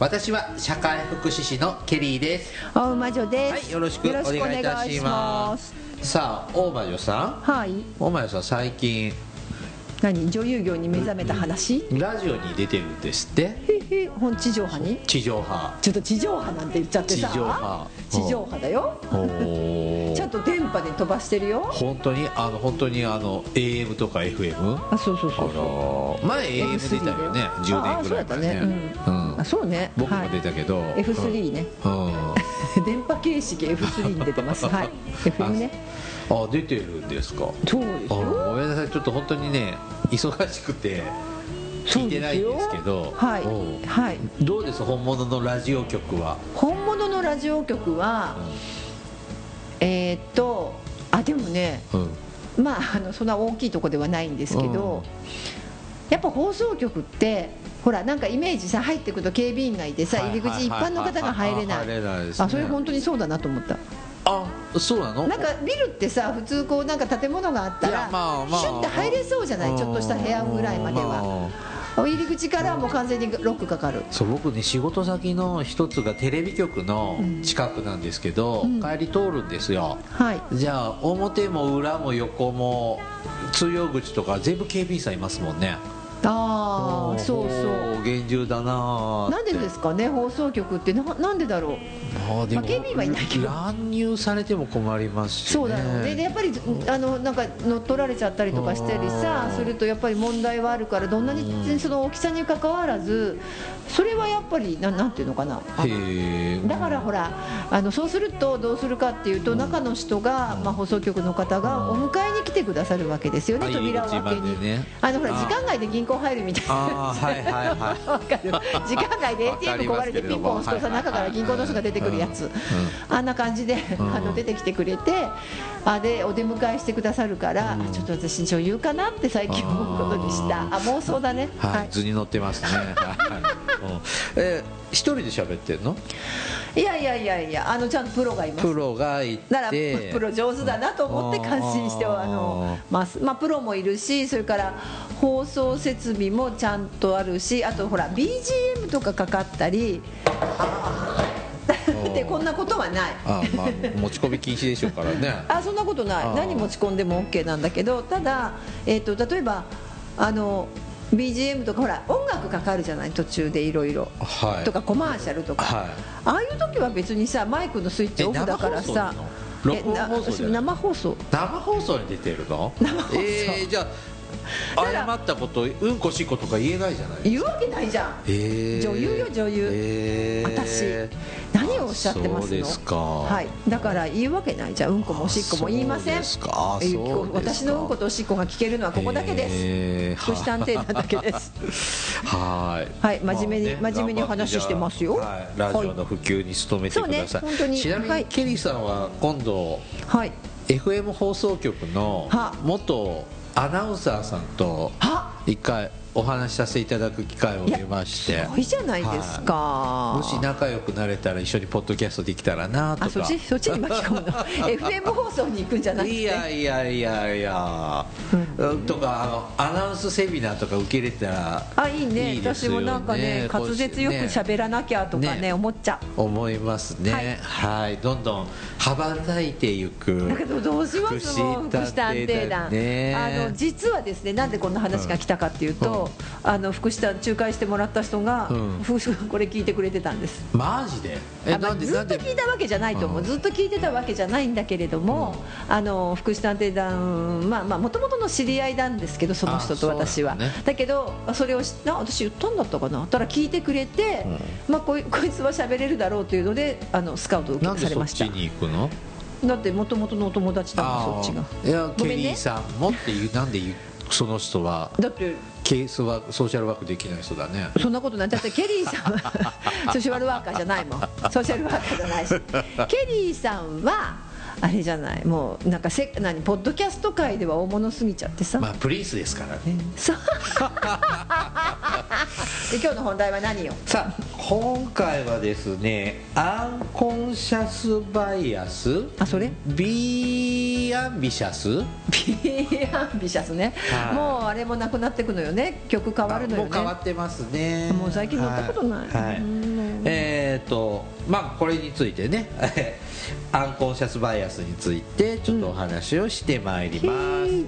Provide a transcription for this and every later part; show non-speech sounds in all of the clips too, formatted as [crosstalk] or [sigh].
私は社会福祉士のケリーです大魔女です。はいよろしくお願いいたしますさあ大魔女さんはい。大魔女さん最近何女優業に目覚めた話？ラジオに出てるんですってへへ、本地上波に？地上波ちょっと地上波なんて言っちゃってさ。地上波地上波だよ。おちゃんと電波で飛ばしてるよ。本当に？あの本当にあの AM とか FM あ、そうそうあそうそう。ら前 AM 出たよね？10年ぐらい前ねあうんあ、そうね。僕もはい出たけど F3 ね。うん [laughs] 電波形式 F3 に出てます。はい。FM ね。あ出てるんですか。そうです。ごめんなさい。ちょっと本当にね忙しくて聞いてないんですけど。はい。う。んはい。どうです？本物のラジオ局は？本物のラジオ局は、えーっと、あでもね。うん。まあ、あのそんな大きいとこではないんですけど、やっぱ放送局ってほらなんかイメージさ入ってくると警備員がいてさ入り口一般の方が入れない。あそれ本当にそうだなと思ったあそうなの？なんかビルってさ普通こうなんか建物があったいらやまあまあ。シュッて入れそうじゃない？ちょっとした部屋ぐらいまでは。入り口からもう完全にロックかかる。そう僕ね仕事先の一つがテレビ局の近くなんですけど、うん。帰り通るんですよ。はい。じゃあ表も裏も横も通用口とか全部警備員さんいますもんねああそうそう。う厳重だななんでですかね放送局って。ななんでだろう。まあでも、まあ警備員はいないけど。乱入されても困りますし、ね、そうだろうねでやっぱりあのなんか乗っ取られちゃったりとかしたりさうんするとやっぱり問題はあるからどんなにその大きさにかかわらずそれはやっぱりななんていうのかな。だからほらあのそうするとどうするかっていうと中の人が、まあ、放送局の方がお迎えに来てくださるわけですよね扉を開けに。あのほらあ時間外で銀行入るみたいな。はいはいはい。[laughs] わかる時間外で ATM 壊れてピンポン押すとさ中から銀行の人が出てくるやつ。あんな感じでん。あの出てきてくれてあでお出迎えしてくださるからあちょっと私女優かなって最近思うことにした。あ妄想だね。はい、はい。図に乗ってますね。[laughs] はい、うん。えー一人で喋ってんの？いやいやいやいやあのちゃんとプロがいます。プロがいて。ならプロ上手だなと思って感心してはあのます、まあ、プロもいるしそれから放送設備もちゃんとあるしあとほら BGM とかかかったりでこんなことはない。あまあ持ち込み禁止でしょうからね。[laughs] あそんなことない。何持ち込んでも OK なんだけどただ、えー、と例えばあの BGM とかほら音楽かかるじゃない途中でいろいろ。はい。とかコマーシャルとか、はい。ああいう時は別にさマイクのスイッチえオフだからさ。生放送生放送。生放送に出てるの？生放送。えー、じゃあ謝ったことうんこしっことか言えないじゃない。言うわけないじゃん。えー、女優よ女優。えー、私っしゃってますの。そうですか。はい。だから言うわけない。じゃんうんこもおしっこも言いません。私のうんことおしっこが聞けるのはここだけです。えー。福祉探偵団だけです。はい。はい。真面目にまあ真面目に話してますよ。はい、ラジオの普及に努めてください。そうね本当に。ちなみにはい。ケリーさんは今度はい。FM 放送局のは。元アナウンサーさんとは。一回お話しさせていただく機会を得まして。すごいじゃないですか、もし仲良くなれたら一緒にポッドキャストできたらなとか。あそっちそっちに巻き込むの？[laughs] FM 放送に行くんじゃなくていやいやいやいや、とかあのアナウンスセミナーとか受け入れたらあいいね。私もなんかね滑舌よく喋らなきゃとかねね。思っちゃう。思いますね。はい、どんどん羽ばたいていく。だけどどうしますもん福祉探偵団、ねあの実はですねなんでこんな話が来たかっていうと、あの福祉探仲介してもらった人が、うん。ふこれ聞いてくれてたんです。マジで？えあまあずっと聞いたわけじゃないと思う、うん。ずっと聞いてたわけじゃないんだけれども、あの福祉探偵団まあまあもともとの知り合いなんですけどその人と私は、だね。だけどそれを知な私言ったんだったかな？たら聞いてくれて、まあ、こい [laughs] こいつは喋れるだろうというのであのスカウトを受なんでそっちけされましたに行くの？だってもともとのお友達だもんそっちが。いやケごめんね。さんもっていうなんで言う？その人はだってケースワークソーシャルワークできない人だね。そんなことない。だってケリーさんは [laughs] ソーシャルワーカーじゃないもん。ソーシャルワーカーじゃないし。ケリーさんはあれじゃない。もうなんかせ何ポッドキャスト界では大物すぎちゃってさ、まあプリンスですからね。そう。[laughs] で今日の本題は何よ？さあ今回はですねアンコンシャスバイアス。あそれ？ビーアンビシャス。ビーアンビシャスね、はい。もうあれもなくなっていくのよね。曲変わるのよね。もう変わってますね。もう最近乗ったことない。はい。はいうん。えっ、とまあこれについてねアンコンシャスバイアスについてちょっとお話をしてまいります、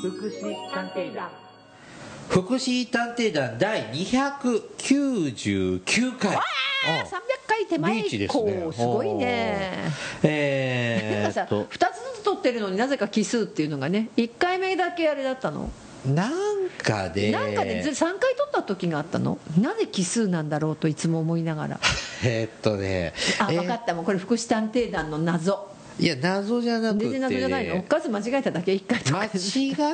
福祉探偵団福祉探偵団第299回。300回手前。以ですね。降すごいね。えなんかさーっと2つずつ撮ってるのになぜか奇数っていうのがね1回目だけあれだったの。なんかで。なんかでず3回撮った時があったの。なぜ奇数なんだろうといつも思いながら。[laughs] えーっとね。あえー分かった。もうこれ福祉探偵団の謎いや謎じゃなくて、全然謎じゃないの？おかず間違えただけ1回とか。間違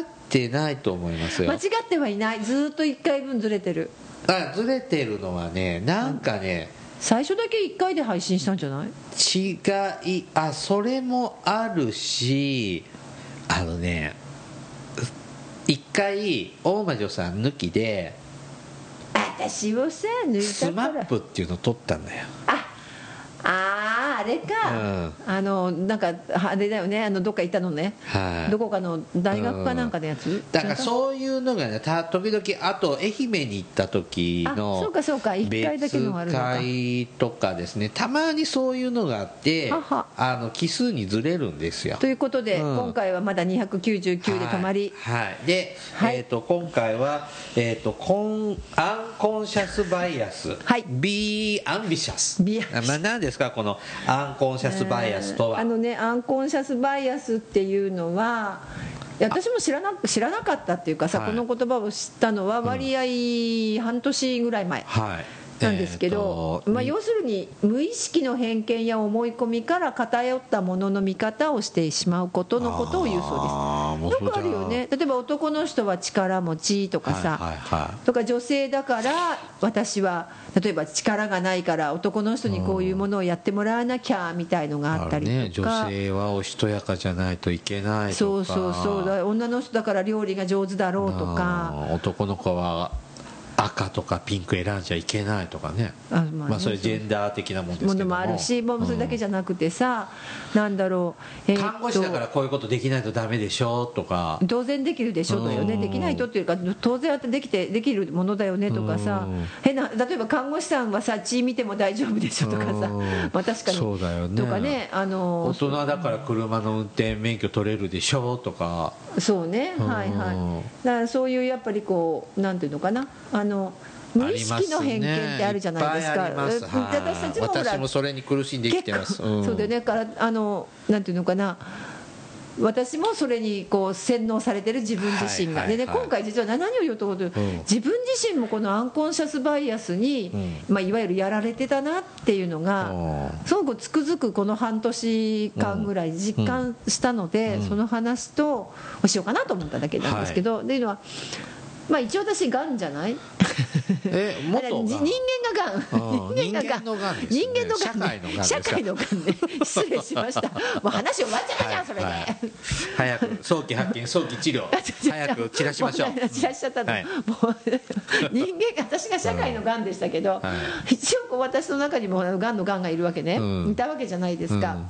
ってないと思いますよ。間違ってはいない。ずーっと1回分ずれてる。あずれてるのはねなんかね最初だけ1回で配信したんじゃない？違いあそれもあるしあのね一回大魔女さん抜きで私をさ抜いスマたからップっていうの撮ったんだよ。ああーあれか、うん。あのなんかあれだよね。あのどっか行ったのね、はい。どこかの大学かなんかのやつ、だからうそういうのがねた？時々あと愛媛に行った時のあそうかそうか。一回だけのがあるのか。とかですね。たまにそういうのがあってあの奇数にずれるんですよ。ということで、うん。今回はまだ299で止まり、はい、はい。で、はい。えー、と今回は、えー、とコンアンコンシャスバイアス、はい。ビーアンビシャス。ビアンビシャス。まあ、何ですか？このアンコンシャスバイアスとは、あのねアンコンシャスバイアスっていうのは私も知らな知らなかったっていうかさ、はい。この言葉を知ったのは割合半年ぐらい前、はいなんですけど、えーとまあ、要するに無意識の偏見や思い込みから偏ったものの見方をしてしまうことのことを言うそうです。よくあるよね。例えば男の人は力持ちとかさ、はいはいはい。とか女性だから私は例えば力がないから男の人にこういうものをやってもらわなきゃみたいのがあったりとか、ね、女性はおしとやかじゃないといけないとか。そうそうそう。だ女の人だから料理が上手だろうとか。男の子は赤とかピンク選んじゃいけないとかね。あまあね。まあそれジェンダー的なもんですけども。のもあるしもうそれだけじゃなくてさ、なんだろう、えー看護師だからこういうことできないとダメでしょとか。当然できるでしょだよね。うん。できないとっていうか当然できてできるものだよねとかさうん。変な例えば看護師さんはさ血見ても大丈夫でしょとかさうん。まあ確かに。そうだよね。とかねあの大人だから車の運転免許取れるでしょとか。そうね。はいはい。だからそういうやっぱりこうなんていうのかな。あの無意識の偏見ってあるじゃないですか。私たちもほら私もそれに苦しんで生きてます。結構そうだよね。だからあのなんていうのかな。私もそれにこう洗脳されてる自分自身が、でね今回実は何を言おうと自分自身もこのアンコンシャスバイアスに、うまあ、いわゆるやられてたなっていうのが、うん。すごくつくづくこの半年間ぐらい実感したので、うん。その話としようかなと思っただけなんですけど、ってい。うのはまあ一応私がんじゃない？[laughs] えあれ元が？人間ががんうん人間ががん人間のがんね人間のがんね。社会のがんね失礼しました。もう話終わっちゃったじゃんそれで、早く早期発見早期治療。[laughs] 早く散らしましょう。も散らしちゃったの、はい。もう人間私が社会のがんでしたけど、一応私の中にもがんのがんがいるわけね、うん。いたわけじゃないですか、うん。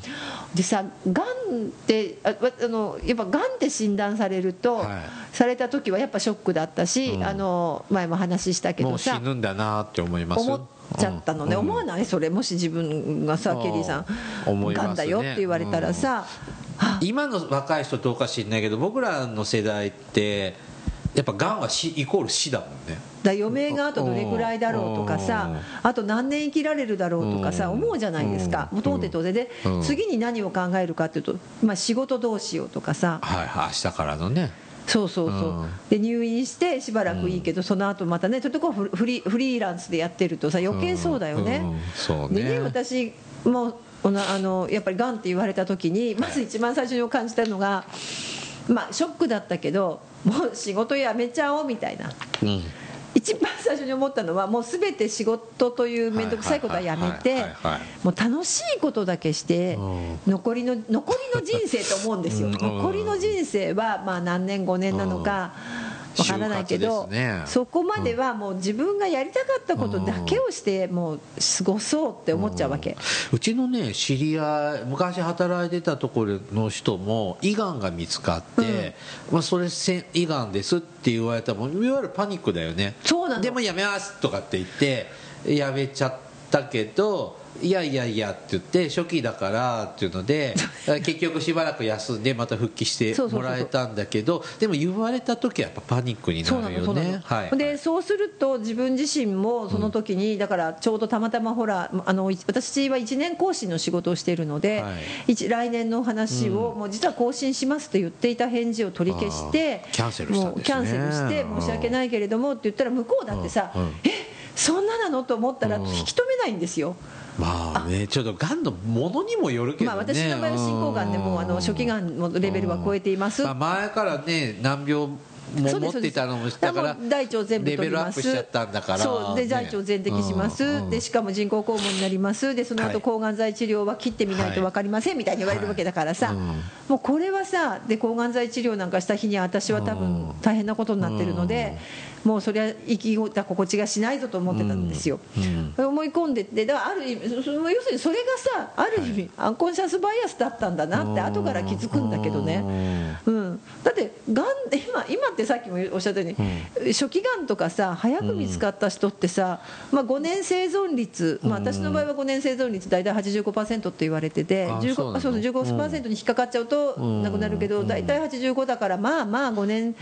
でさがんってあわあのやっぱがんって診断されると、はいされた時はやっぱショックだったし、うん。あの前も話したけもう死どさぬんだなって思います。思っちゃったのね、うん思わない？それもし自分がさうん。ケリーさんがんだよって言われたらさ、あ。今の若い人どうか知んないけど僕らの世代ってやっぱがんは死イコール死だもんね。だ余命があとどれくらいだろうとかさあと何年生きられるだろうとかさうん。思うじゃないですか。うん。もう当然当然でうん。次に何を考えるかっていうと、まあ、仕事どうしようとかさ。はいはい。明日からのねそうそうそう、うん。で入院してしばらくいいけど、その後またねちょっとこうフフリーフリーランスでやってるとさ余計そうだよね、んん。そうでねね私もあのやっぱりがんって言われた時にまず一番最初に感じたのが、まあショックだったけどもう仕事辞めちゃおうみたいな。うん一番最初に思ったのはもう全て仕事という面倒くさいことはやめてもう楽しいことだけしてう残りの残りの人生と思うんですよ。うん。残りの人生はまあ何年5年なのかわからないけど、ねそこまではもう自分がやりたかったことだけをしてもう過ごそうって思っちゃうわけ、うちのね知り合い昔働いてたところの人も胃がんが見つかって、まあ、それせ胃がんですって言われたらもういわゆるパニックだよね。そうなの。でもやめますとかって言ってやめちゃったけどいやいやいやって言って初期だからっていうので [laughs] 結局しばらく休んでまた復帰してそうそうそうそう。もらえたんだけどでも言われた時はやっぱパニックにそうなるよねはい。でそうすると自分自身もその時に、だからちょうどたまたまほらあのい私は1年更新の仕事をしているので、はい。一来年の話を、もう実は更新しますと言っていた返事を取り消してキャンセルしたね。キャンセルして申し訳ないけれどもって言ったら向こうだってさ、うん。うん。えそんななのと思ったらうん。引き止めないんですよ。まあねちょっとがんのものにもよるけどね、まあ、私の場合は進行がんでもうあの初期がんのレベルは超えています。まあ、前からね難病も持ってたのもだから大腸全部レベルアップしちゃったんだから。そうでね大腸全摘します、うんでしかも人工肛門になります。でそのはい後抗がん剤治療は切ってみないと分かりませんみたいに言われるわけだからさ、はいうん。もうこれはさで抗がん剤治療なんかした日には私は多分大変なことになってるので、もうそれは生きた心地がしないぞと思ってたんですよ、思い込んでてだからある意味要するにそれがさある意味、アンコンシャスバイアスだったんだなって後から気づくんだけどね。うん、だってがん今今ってさっきもおっしゃったように、初期がんとかさ早く見つかった人ってさ、まあ、5年生存率、まあ、私の場合は5年生存率大体85%って言われててあ15そうなんだ。そうそう15%に引っかかっちゃうとなくなるけど大体85だからまあまあ5年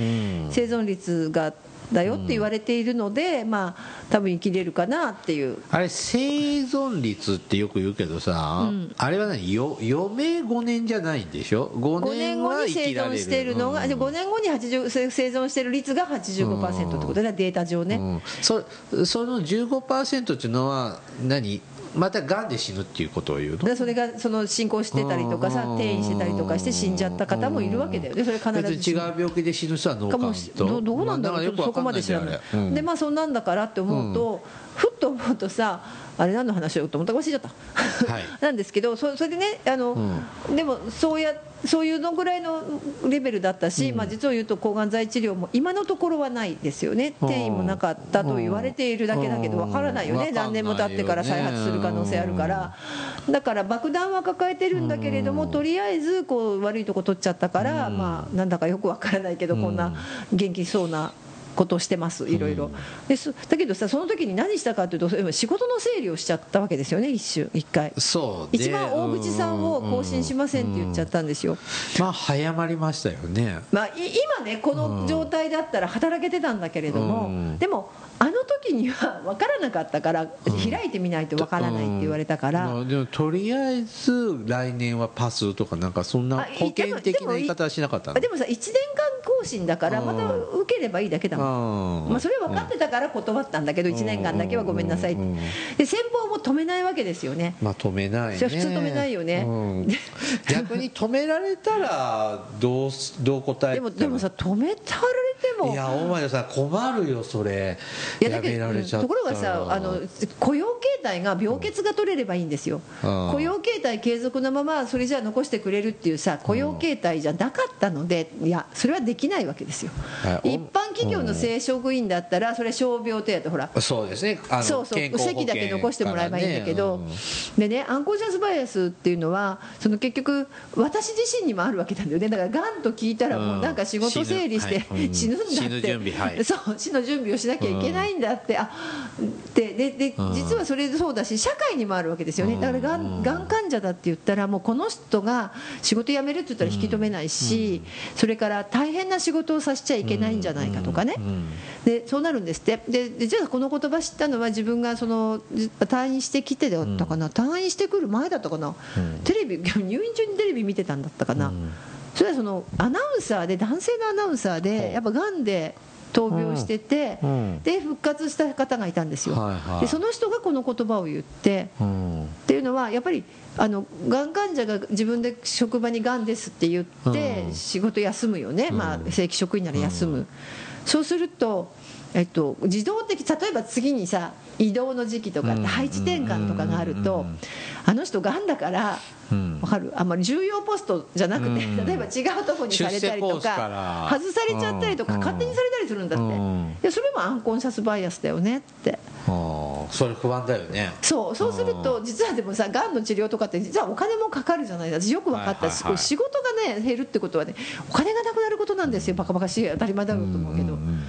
生存率がだよって言われているので、まあ多分生きれるかなっていう。あれ生存率ってよく言うけどさ、あれは何？よ余命5年じゃないんでしょ？5 5年後に生生きられる。存しているのが、うん。5年後に80生生存している率が85%ってことで、データ上ね。うん。そその15%っていうのは何？またがんで死ぬっていうことを言うの？でそれがその進行してたりとかさうん転移してたりとかして死んじゃった方もいるわけだよね。それ必ず。違う病気で死ぬ人はノーかカウントもしどどうなんだろう、そこまで知らない、うん。でまあそんなんだからって思うと、ふっと思うとさあれ何の話をと思ったか忘れちゃった、はい。[laughs] なんですけどそそれでねあの、でもそうやそういうのぐらいのレベルだったし、まあ、実を言うと抗がん剤治療も今のところはないですよね転移もなかったと言われているだけだけどうん。わからないよね。何年も経ってから再発する可能性あるから。だから爆弾は抱えてるんだけれどもとりあえずこう悪いとこ取っちゃったからまあなんだかよくわからないけどこんな元気そうなことをしてますいろいろ。ですだけどさその時に何したかというと今仕事の整理をしちゃったわけですよね一瞬一回。そうで一番大口さんを更新しませんって言っちゃったんですよ。まあ早まりましたよね。まあ、い今ねこの状態だったら働けてたんだけれども、うん。でもあの時には分からなかったから、開いてみないと分からないって言われたから、まあでもとりあえず来年はパスとかなんかそんなあ保険的な言い方はしなかったの？でもさ1年間更新だからまた受ければいいだけだもん、まあ、それは分かってたから断ったんだけど1年間だけはごめんなさいって。で先方も止めないわけですよね。まあ止めないね。普通止めないよね。うん。逆に止められたらどうすどう答えでもでもさ止めたられても。いやお前さ困るよそれいやだけどところがさあの雇用形態が病欠が取れればいいんですよ、うん。雇用形態継続のままそれじゃあ残してくれるっていうさ雇用形態じゃなかったのでいやそれはできないわけですよ。はい。一般企業の正職員だったらそれ傷病手当ほら。そうですね。そうそう。席だけ残してもらえばいいんだけど、からねでねアンコンシャスバイアスっていうのはその結局私自身にもあるわけなんだよね。だからがんと聞いたらもうなんか仕事整理してうん。死ぬ,、んだって。死ぬ準備。はい。そう。死の準備をしなきゃいけないんだって、あでででうん。実はそれそうだし社会にもあるわけですよね。だからがんがん患者だって言ったらもうこの人が仕事辞めるって言ったら引き止めないし、それから大変な仕事をさせちゃいけないんじゃないかとかね、うんでそうなるんですって。ででじゃあこの言葉知ったのは自分がそのじ退院してきてだったかな、退院してくる前だったかな、テレビ [laughs] 入院中にテレビ見てたんだったかな、それはそのアナウンサーで男性のアナウンサーでやっぱがんで闘病してて、うん。で復活した方がいたんですよ、はいはい。でその人がこの言葉を言ってうん。っていうのはやっぱりあのがん患者が自分で職場にがんですって言ってうん。仕事休むよね、まあ、正規職員なら休む、そうすると、えっと、自動的例えば次にさ移動の時期とかうん配置転換とかがあるとうんあの人がんだからうん。わかる？あんまり重要ポストじゃなくてうん。[laughs] 例えば違うとこにされたりとか外されちゃったりとかうん。勝手にされたりするんだって。うん。いやそれもアンコンシャスバイアスだよねって。それ不安だよね。そうそうすると実はでもさがんの治療とかって実はお金もかかるじゃない？私よく分かったし、仕事がね減るってことはねお金がなくなることなんですよ。バカバカしい当たり前だろうと思うけど、ん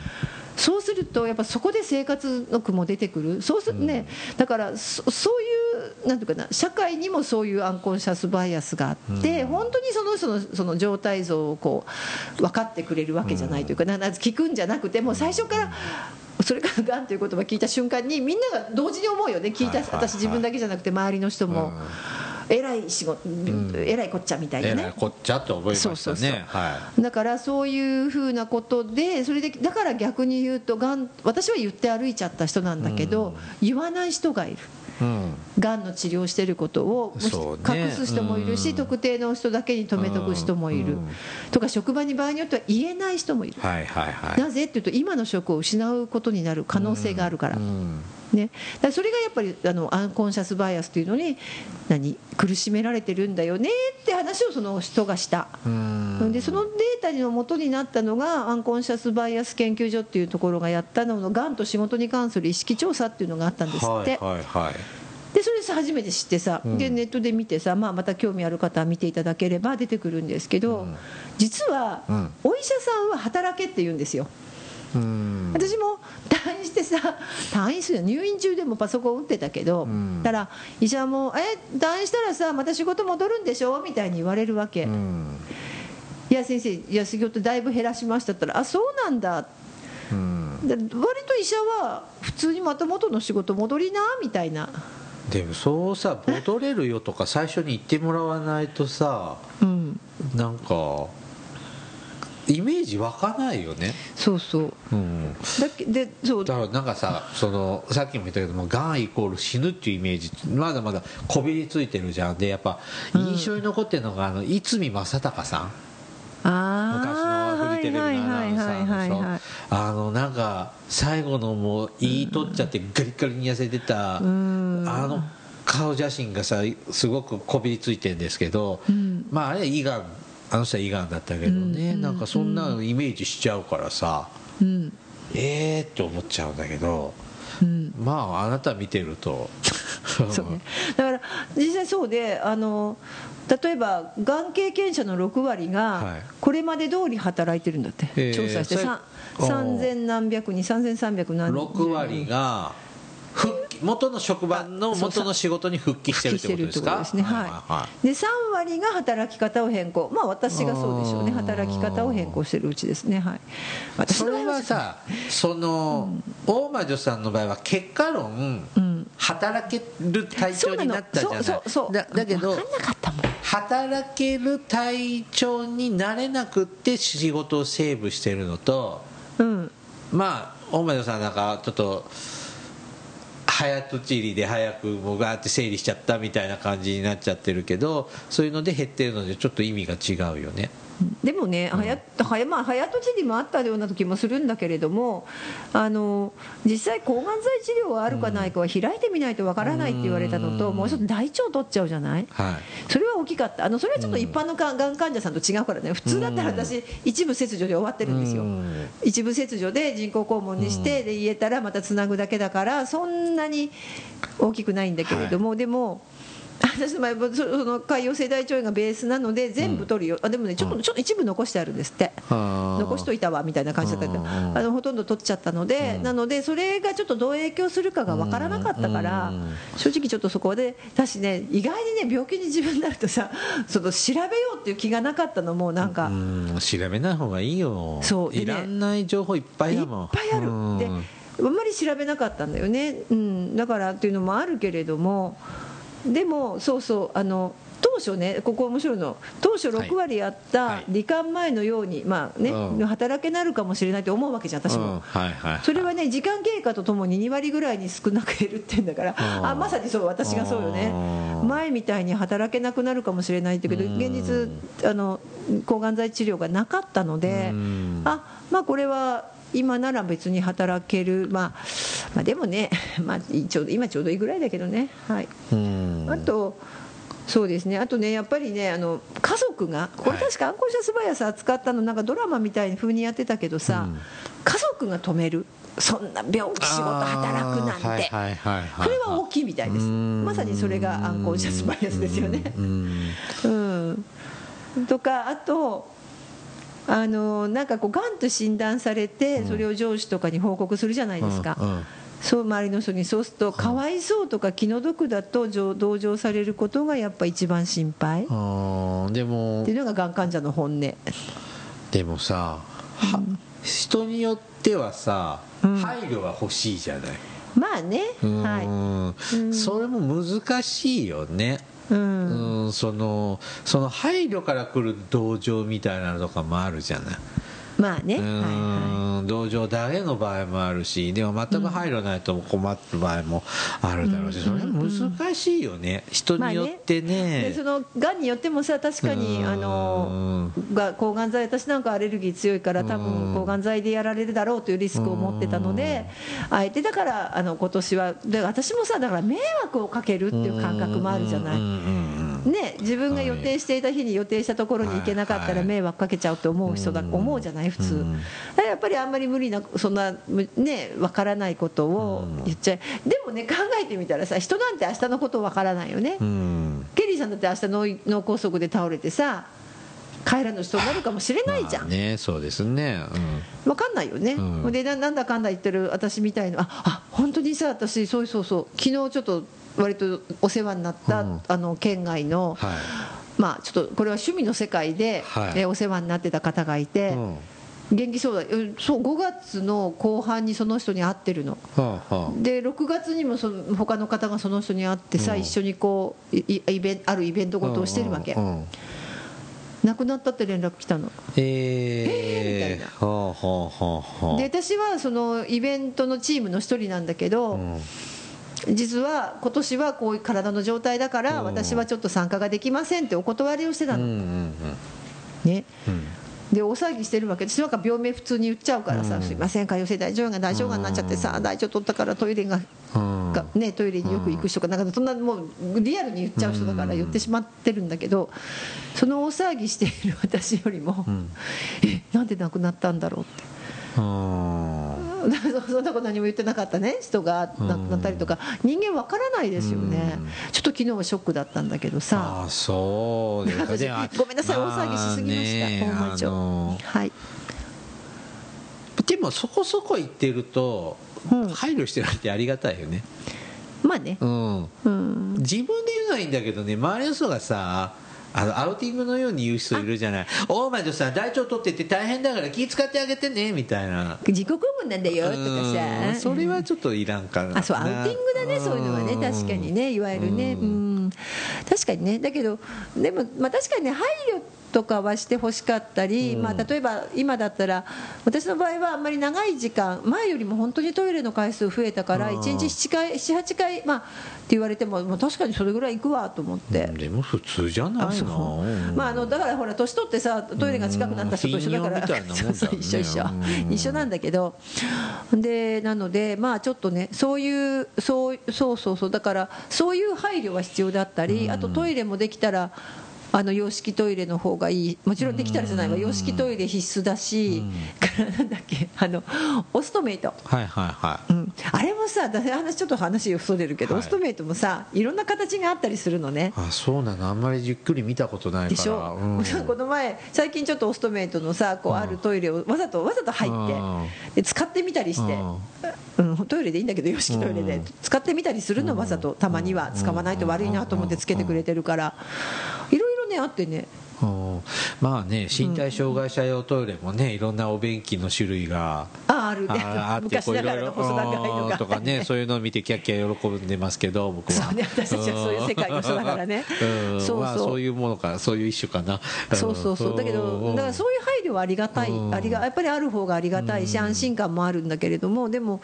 そうするとやっぱそこで生活の苦も出てくる。そうするね、だからそそういうなんていうかな社会にもそういうアンコンシャスバイアスがあって、うん。本当にその人のその状態像をこう分かってくれるわけじゃないというか、なな聞くんじゃなくてもう最初からそれからがんという言葉聞いた瞬間にみんなが同時に思うよね。聞いた、私自分だけじゃなくて周りの人も、えらい仕事、えらいこっちゃみたいなね。えらい。こっちゃって覚えましたね。そうそうそう。はだからそういうふうなことでそれでだから逆に言うとがん私は言って歩いちゃった人なんだけど、言わない人がいる。いうん。がんの治療してることを隠す人もいるし、うん。特定の人だけに止めとく人もいる、うん。とか職場に場合によっては言えない人もいる、はいはいはい。なぜっていうと今の職を失うことになる可能性があるから。うんね、だそれがやっぱりあのアンコンシャスバイアスというのに何苦しめられてるんだよねって話をその人がした。うん。でそのデータの元になったのがアンコンシャスバイアス研究所っていうところがやったののがんと仕事に関する意識調査っていうのがあったんですって、はいはいはい。でそれでさ初めて知ってさ、うん。でネットで見てさ、まあ、また興味ある方は見ていただければ出てくるんですけど、うん。実は、うん。お医者さんは働けって言うんですよ。うん。私も退院してさ退院する入院中でもパソコン打ってたけど、うん。だから医者も「え退院したらさまた仕事戻るんでしょ?」みたいに言われるわけ「うん。いや先生いや仕事だいぶ減らしました」って言ったら「あそうなんだ」うん。で割と医者は普通にまた元の仕事戻りなみたいな、でもそうさ戻れるよとか最初に言ってもらわないとさうん、なんかイメージ湧かないよね。そうそう。うん。だけでそう。だからなんかさそのさっきも言ったけどもがんイコール死ぬっていうイメージまだまだこびりついてるじゃん。でやっぱ印象に残ってるのが、あの逸見正隆さん。昔あのフジテレビのアナウンサーでしょはいあのなんか最後のもう言い取っちゃってガリガリに痩せてたあん。の顔写真がさすごくこびりついてるんですけど、ん。まああれ胃がんあの人は胃がんだったけどね、うんなんかそんなのイメージしちゃうからさ、うん。えーって思っちゃうんだけど。うん。まああなた見てると。[laughs] そうね、だから実際そうであの例えばがん経験者の6割はい。がこれまで通り働いてるんだって、へー調査してそれさおー3000何百人3300何人。6割が復帰元の職場の元の仕事に復帰してるってことですか？ですね。はいで3割が働き方を変更。まあ私がそうでしょうね。働き方を変更してるうちですね。はい。私それはさその、大魔女さんの場合は結果論、うん。働ける体調になったじゃない。そうそうそう。だだけど分かんなかったもん。働ける体調になれなくって仕事をセーブしてるのとうん。まあ大魔女さんなんかちょっと早とちりで早くもうガーって整理しちゃったみたいな感じになっちゃってるけどそういうので減ってるのでちょっと意味が違うよね。でもね、はやはやまあ、早とちりもあったような時もするんだけれどもあの実際抗がん剤治療はあるかないかは開いてみないとわからないって言われたのと、うん。もう一つ大腸取っちゃうじゃない？はい。それは大きかった。あのそれはちょっと一般のががん患者さんと違うからね。普通だったら私一部切除で終わってるんですよ。うん。一部切除で人工肛門にしてで言えたらまたつなぐだけだからそんなに大きくないんだけれども、でも私の場合はそその潰瘍性大腸炎がベースなので全部取るよ、あでもねちょっとちょっと一部残してあるんですって。はあ残しといたわみたいな感じだったけど、あのほとんど取っちゃったので、なのでそれがちょっとどう影響するかが分からなかったから、うん。正直ちょっとそこで私ね意外にね病気に自分になるとさ [laughs] その調べようっていう気がなかったのもなんか、うん。調べない方がいいよ。そうでねいらない情報いっぱいいっだもん。ぱいある、うん。であんまり調べなかったんだよね、うん、だからっていうのもあるけれどもでもそうそうあの当初ねここ面白いの。当初6割あった罹患前のように、まあね、うん。働けなるかもしれないって思うわけじゃん私も、うん。はいはいそれはね時間経過とともに2割ぐらいに少なく減るって言うんだからうん。あまさにそう私がそうよね。うん。前みたいに働けなくなるかもしれないって言うけどうん。現実あの抗がん剤治療がなかったのでうん。あまあこれは今なら別に働ける、まあ、まあでもね、[laughs] まあ、ちょうど今ちょうどいいぐらいだけどね。はい。うん。あとそうですね。あとねやっぱりねあの家族がこれはい確かアンコンシャスバイアス扱ったのなんかドラマみたいに風にやってたけどさ、うん。家族が止める。そんな病気仕事働くなんて、はいはいはいはいこれは大きいみたいです。うん。まさにそれがアンコンシャスバイアスですよね。うん。うん。とかあとあのなんかこうがんと診断されてそれを上司とかに報告するじゃないですか、うんうん。そう周りの人にそうするとかわいそうとか気の毒だと同同情されることがやっぱ一番心配。でも。ていうのががん患者の本音。でもさ、は人によってはさ、うん。配慮は欲しいじゃない。まあね。はい。それも難しいよねううんんそのその配慮から来る同情みたいなのとかもあるじゃない。まあね。うはいはん同情だけの場合もあるしでも全く配慮ないと困る場合もあるだろうし、うん。それ難しいよね。人によっていね,、でそのがんによってもさ確かにうん。あのが抗がん剤私なんかアレルギー強いから多うん。分抗がん剤でやられるだろうというリスクを持ってたのであえてだからあの今年はで私もさだから迷惑をかけるっていう感覚もあるじゃないね、自分が予定していた日に予定したところに行けなかったら迷惑かけちゃうと思う人だ、うん。思うじゃない普通、うん。だやっぱりあんまり無理なそんなむねわからないことを言っちゃいでもね考えてみたらさ人なんて明日のことわからないよね、うん。ケリーさんだって明日脳脳梗塞で倒れてさ帰らぬ人になるかもしれないじゃん、まあねそうですね、分かんないよね、うん。でななんだかんだ言ってる私みたいなああ本当にさ私そうそうそう昨日ちょっと割とお世話になった、うん。あの県外の、うん、はい。まあちょっとこれは趣味の世界で、はい。えお世話になってた方がいて、うん。元気そうだ。うんそう5月の後半にその人に会ってるの。はあはで6月にもその他の方がその人に会ってさ、うん。一緒にこういイベンあるイベントごとをしてるわけ、うんうん。亡くなったって連絡来たの？えー、えーみたいな。はあはあはあはあ。で私はそのイベントのチームの一人なんだけど、うん実は今年はこういう体の状態だからうん。私はちょっと参加ができませんってお断りをしてたの、ね。うん。で大騒ぎしてるわけ私なんか病名普通に言っちゃうからさ「うん。すいません潰瘍性大腸がんが大腸がんになっちゃってさ大腸取ったからトイレがね、トイレによく行く人かなんかそんなもうリアルに言っちゃう人だから言ってしまってるんだけどその大騒ぎしている私よりも、うん。えなんで亡くなったんだろうって。う [laughs] んそんなこと何も言ってなかったね。人が亡くなったりとか。人間わからないですよね。うん。ちょっと昨日はショックだったんだけどさ。ああそうです [laughs] ごめんなさい。大騒ぎしすぎました。大町町あのはい。でもそこそこ言ってるとうん。配慮してるってありがたいよね。まあね。うん。うん。自分で言うのはいいんだけどね周りの人がさあのアウティングのように言う人いるじゃない「大前とさん大腸取ってて大変だから気使ってあげてね」みたいな。自己公務なんだよとかうんさそれはちょっといらんかな。あそうアウティングだねそういうのはね確かにねいわゆるね。ううんん。確かにね。だけどでもまあ確かにね配慮とかはしてほしかったり、うん。まあ、例えば今だったら私の場合はあんまり長い時間前よりも本当にトイレの回数増えたからうん1日7回78回、まあ、って言われても、まあ、確かにそれぐらい行くわと思って。でも普通じゃないあそう。のまあ、あのだからほら年取ってさトイレが近くなった人と一緒だから、[laughs] 一緒一緒うん。一緒なんだけど。でなのでまあちょっとねそういうそうそうそうそう。だからそういう配慮は必要だったり、うん。あとトイレもできたらあの洋式トイレの方がいい。もちろんできたらじゃない。わ洋式トイレ必須だし、からなんだっけ。あのオストメイト。はいはいはい。うん、あれもさだ話ちょっと話をそれるけど、はい。オストメイトもさいろんな形があったりするのね。あそうなの。あんまりじっくり見たことないから。でしょ、うん。[laughs] この前最近ちょっとオストメイトのさこううん。あるトイレをわざとわざと入ってで使ってみたりして、うん、トイレでいいんだけど洋式トイレで。うん。使ってみたりするのわざと。たまには使わないと悪いなと思ってつけてくれてるからいろいろねあってね。まあね身体障害者用トイレもねいろんなお便器の種類があるね。ああって [laughs] 昔こうろいろないが。らの細長いのが。とかねそういうのを見てキャッキャ喜んでますけど僕はそうね私たちはそういう世界の人だからね。うん。そうそう。まあそういうものかそういう一種かな。そうそうそう。だけどだからそういう配慮はありがたい。うん。ありがやっぱりある方がありがたいし安心感もあるんだけれどもでも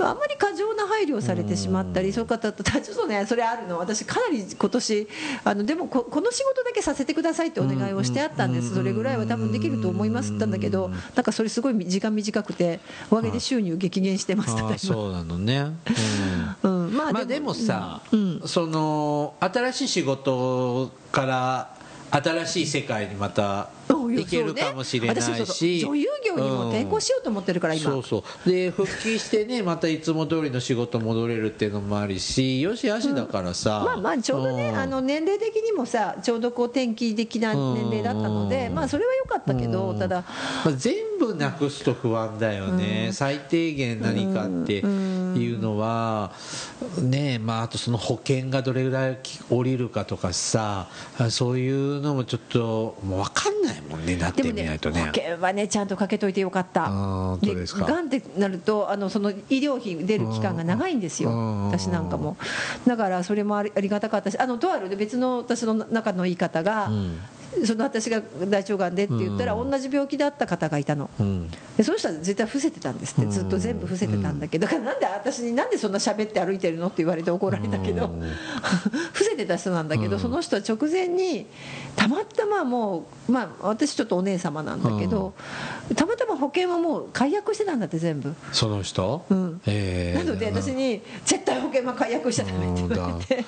あんまり過剰な配慮をされてしまったりそういう方と [laughs] ちょっとねそれあるの。私かなり今年あのでもここの仕事だけさせてくださいってお願いをしてあったんです。それぐらいは多分できると思いますって言ったんだけどなんかそれすごい時間短くておかげで収入激減してますた。そうなのね、[laughs] うん。うん。まあまあでもさ、うん。その新しい仕事から新しい世界にまたうん。行けるかもしれないそうそうそうし女優業にも転校しようと思ってるから今。そうそう。で復帰してね [laughs] またいつも通りの仕事戻れるっていうのもあるしよしあしだからさ、まあまあちょうどね、ん。あの年齢的にもさちょうどこう転機的な年齢だったので、うんまあそれは良かったけど、うん。ただ。まあ、全部なくすと不安だよね、最低限何かっていうのは、ねまあ、あとその保険がどれぐらい降りるかとかさそういうのもちょっともう分かんないもんねなってみないとね。険はねちゃんとかけといてよかった。でがんってなるとあのその医療費出る期間が長いんですよ。うん。私なんかも。だからそれもありありがたかったしあのとある別の私の仲のいい方が、うんその私が大腸がんでって言ったら、うん。同じ病気だった方がいたの。うん。でその人は絶対伏せてたんですってずっと全部伏せてたんだけど。だからなんで私になんでそんな喋って歩いてるのって言われて怒られたけど。うん。[laughs] 伏せてた人なんだけどうん。その人は直前にたまたまもうまあ私ちょっとお姉様なんだけどたまたま保険はもう解約してたんだって全部。その人、うん。えー。なので私に絶対保険は解約しちゃダメって言われて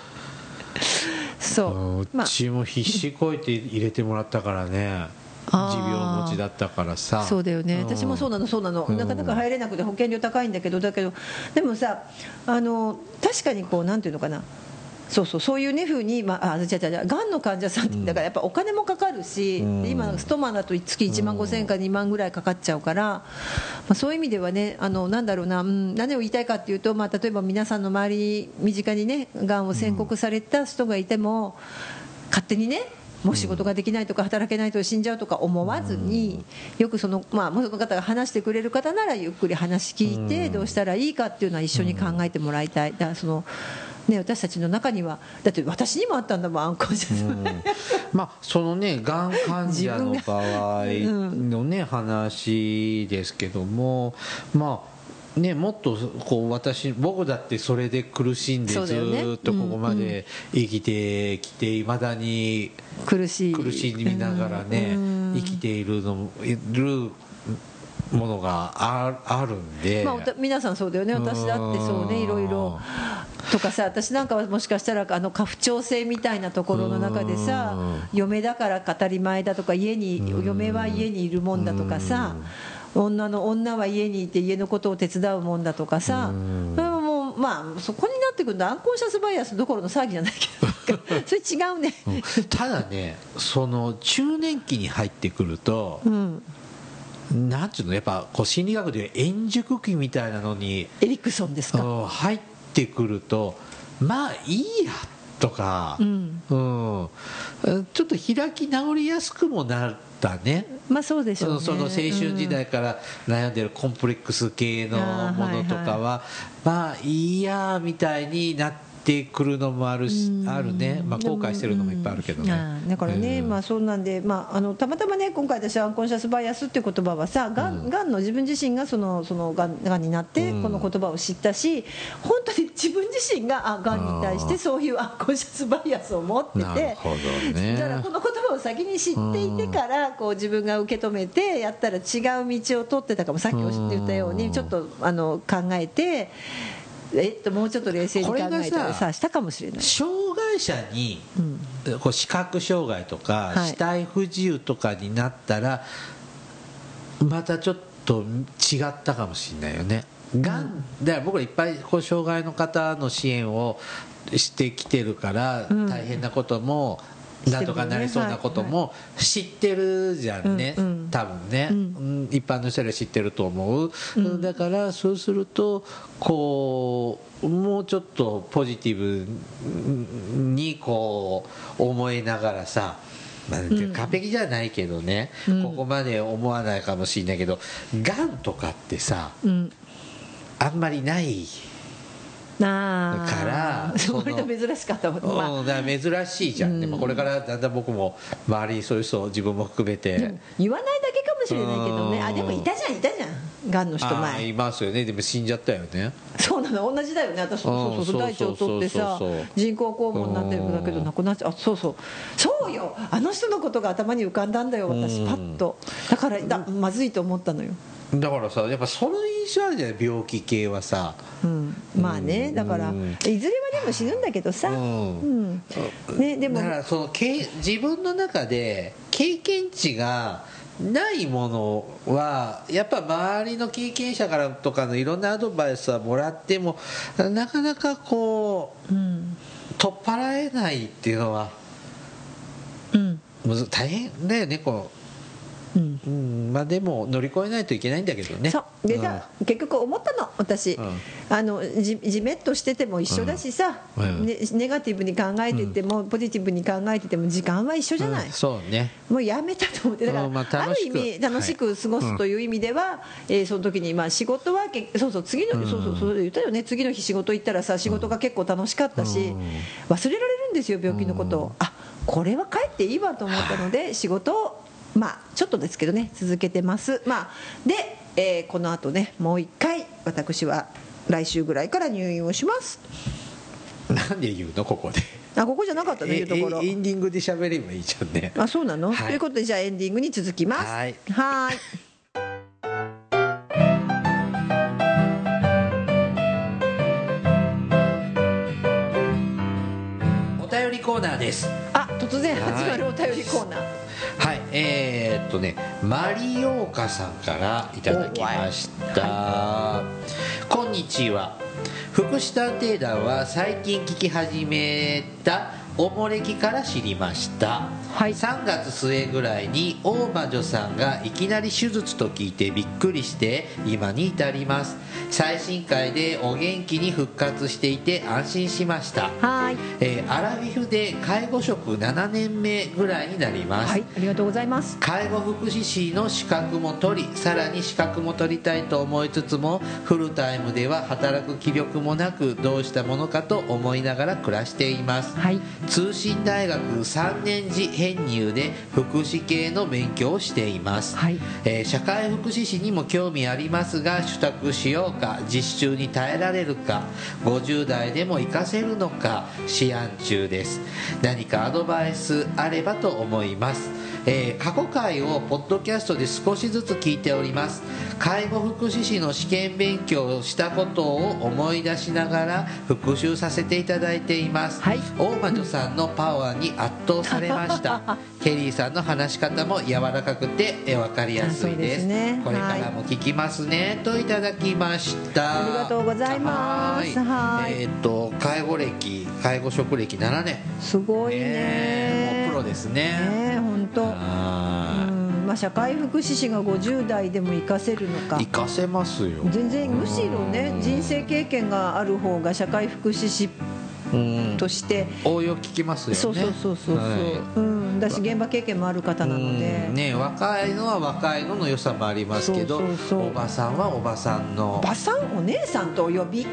そう。うまあ。ちも必死こいて入れてもらったからね。持病持ちだったからさ。そうだよね、ん。私もそうなの、そうなの、うん。なかなか入れなくて保険料高いんだけど、だけど、でもさ、あの確かにこう、なんていうのかな。そうそうそういうねふうに、まあ、あじゃじゃじゃがんの患者さんってだからやっぱお金もかかるし、うん。で今ストマだと月1万5000円か2万ぐらいかかっちゃうから、まあ、そういう意味ではねあのなんだろうな、うん、何を言いたいかっていうと、まあ、例えば皆さんの周り身近にねがんを宣告された人がいても、勝手にねもう仕事ができないとか働けないと死んじゃうとか思わずによくその,、まあ、その方が話してくれる方ならゆっくり話聞いてどうしたらいいかっていうのは一緒に考えてもらいたい。だからそのね、私たちの中にはだって私にもあったんだもんアンコンシャス、うん。まあそのねがん患者の場合のね話ですけどもまあねもっとこう私僕だってそれで苦しんでずっとここまで生きてきていまだに苦しい。苦しみながらねうん。生きているのもいるものがああるんで。まあ皆さんそうだよね。私だってそうね。いろいろ。とかさ私なんかはもしかしたらあの家父長制みたいなところの中でさ嫁だから当たり前だとか家に嫁は家にいるもんだとかさ女の女は家にいて家のことを手伝うもんだとかさ。それももうまあそこになってくるとアンコンシャスバイアスどころの騒ぎじゃないけど。[laughs] それ違うね。うん。ただねその中年期に入ってくるとうん。なんちゅうのやっぱこう心理学でいう円熟期みたいなのにエリクソンですか？うん入ってくるとまあいいやとか、うん。うん。ちょっと開き直りやすくもなったね。まあそうでしょうね。その青春時代から悩んでるコンプレックス系のものとかは、まあいいやみたいになってくるのもあるし、うん。あるね、まあ、後悔してるのもいっぱいあるけどね、うん。だからね、うん。まあそうなんで、まあ、あのたまたまね今回私はアンコンシャスバイアスっていう言葉はさがん,、がんの自分自身がそのそのがんがんになってうん。この言葉を知ったし本当に自分自身があがんに対してそういうアンコンシャスバイアスを持ってなるて。ほどね。だからこの言葉を先に知っていてからこう自分が受け止めてやったら違う道を取ってたかもさっき言ったよううん。にちょっとあの考えてえっともうちょっと冷静に考えたらささしたかもしれない。障害者にうんこう視覚障害とかはい視体不自由とかになったらまたちょっと違ったかもしれないよね。がんだから僕らいっぱいこう障害の方の支援をしてきてるからうん大変なこともなんとかなりそうなことも知ってるじゃんね。うんうん。多分ね、うん。うん。一般の人は知ってると思う、うん。だからそうするとこうもうちょっとポジティブにこう思いながらさまあん完璧じゃないけどね、うん。ここまで思わないかもしれないけどがんとかってさうん。あんまりない、なあから割と珍しかったもん、まあ。珍しいじゃん、でもこれからだんだん僕も周りにそういう人自分も含めて、言わないだけかもしれないけどね。うん。あでもいたじゃんいたじゃん。がんの人前。いますよね。でも死んじゃったよね。そうなの同じだよね。私もそうそうそう大腸取ってさそうそう。そうそう人工肛門になってるだけど亡くなっちゃう。あそうそう。そうよ。あの人のことが頭に浮かんだんだよ私。うん。パッと。だからだまずいと思ったのよ、だからさやっぱその印象あるじゃない病気系はさ。うん、まあねだからうん。いずれはでも死ぬんだけどさ。ううん。んねでも。だからそのけ自分の中で経験値がないものはやっぱ周りの経験者からとかのいろんなアドバイスはもらってもなかなかこううん。取っ払えないっていうのはうん。大変だよねこうん。う、うん、まあでも乗り越えないといけないんだけどね。そう。でさ、結局思ったの私、うん。あのじじめっとしてても一緒だしさ、うん。ねネガティブに考えてても、ポジティブに考えてても時間は一緒じゃない、うん。そうね。もうやめたと思って。だから、うん。まああ、る意味楽しく過ごすという意味では、えーその時にまあ仕事はけそうそう次の、そうそうそう言ったよね。次の日仕事行ったらさ仕事が結構楽しかったし、うん。忘れられるんですよ病気のことを、あこれは帰っていいわと思ったので仕事をまあちょっとですけどね続けてます。まあで、えーこの後ねもう一回私は来週ぐらいから入院をします。なんで言うの？ここで。あここじゃなかったねえいうところ。えエンディングで喋ればいいじゃんね。あそうなの、はい。ということでじゃあエンディングに続きます。はい。はーい。お便りコーナーです。あ突然始まるお便りコーナー。はいえー、っとねマリオーカさんからいただきました、こんにちは。福祉探偵団は最近聞き始めたおもれきから知りました、はい。3月末ぐらいに大魔女さんがいきなり手術と聞いてびっくりして今に至ります。最新回でお元気に復活していて安心しました。はーい。えーアラフィフで介護職7年目ぐらいになります、はいありがとうございます。介護福祉士の資格も取りさらに資格も取りたいと思いつつもフルタイムでは働く気力もなくどうしたものかと思いながら暮らしています。はい通信大学3年次編入で福祉系の勉強をしています、はい。えー社会福祉士にも興味ありますが取得しようか実習に耐えられるか50代でも活かせるのか思案中です。何かアドバイスあればと思います、えー過去回をポッドキャストで少しずつ聞いております。介護福祉士の試験勉強をしたことを思い出しながら復習させていただいています、はい。大魔女さんのパワーに圧倒されました。[laughs] ケリーさんの話し方も柔らかくてえ分かりやすいでですすね。これからも聞きますね、といただきました。ありがとうございます。ははい。えーっと介護歴介護職歴7年。すごいね。ねもうプロですね。ね本当。はうん。まあ社会福祉士が50代でも活かせるのか。い活かせますよ。全然むしろねうん。人生経験がある方が社会福祉士うんとして応用聞きますよね。そうそうそうそうそう、はい。うん、だし現場経験もある方なので、うん。ね若いのは若いのの良さもありますけどそうそうそう。おばさんはおばさんの。おばさんお姉さんとお呼び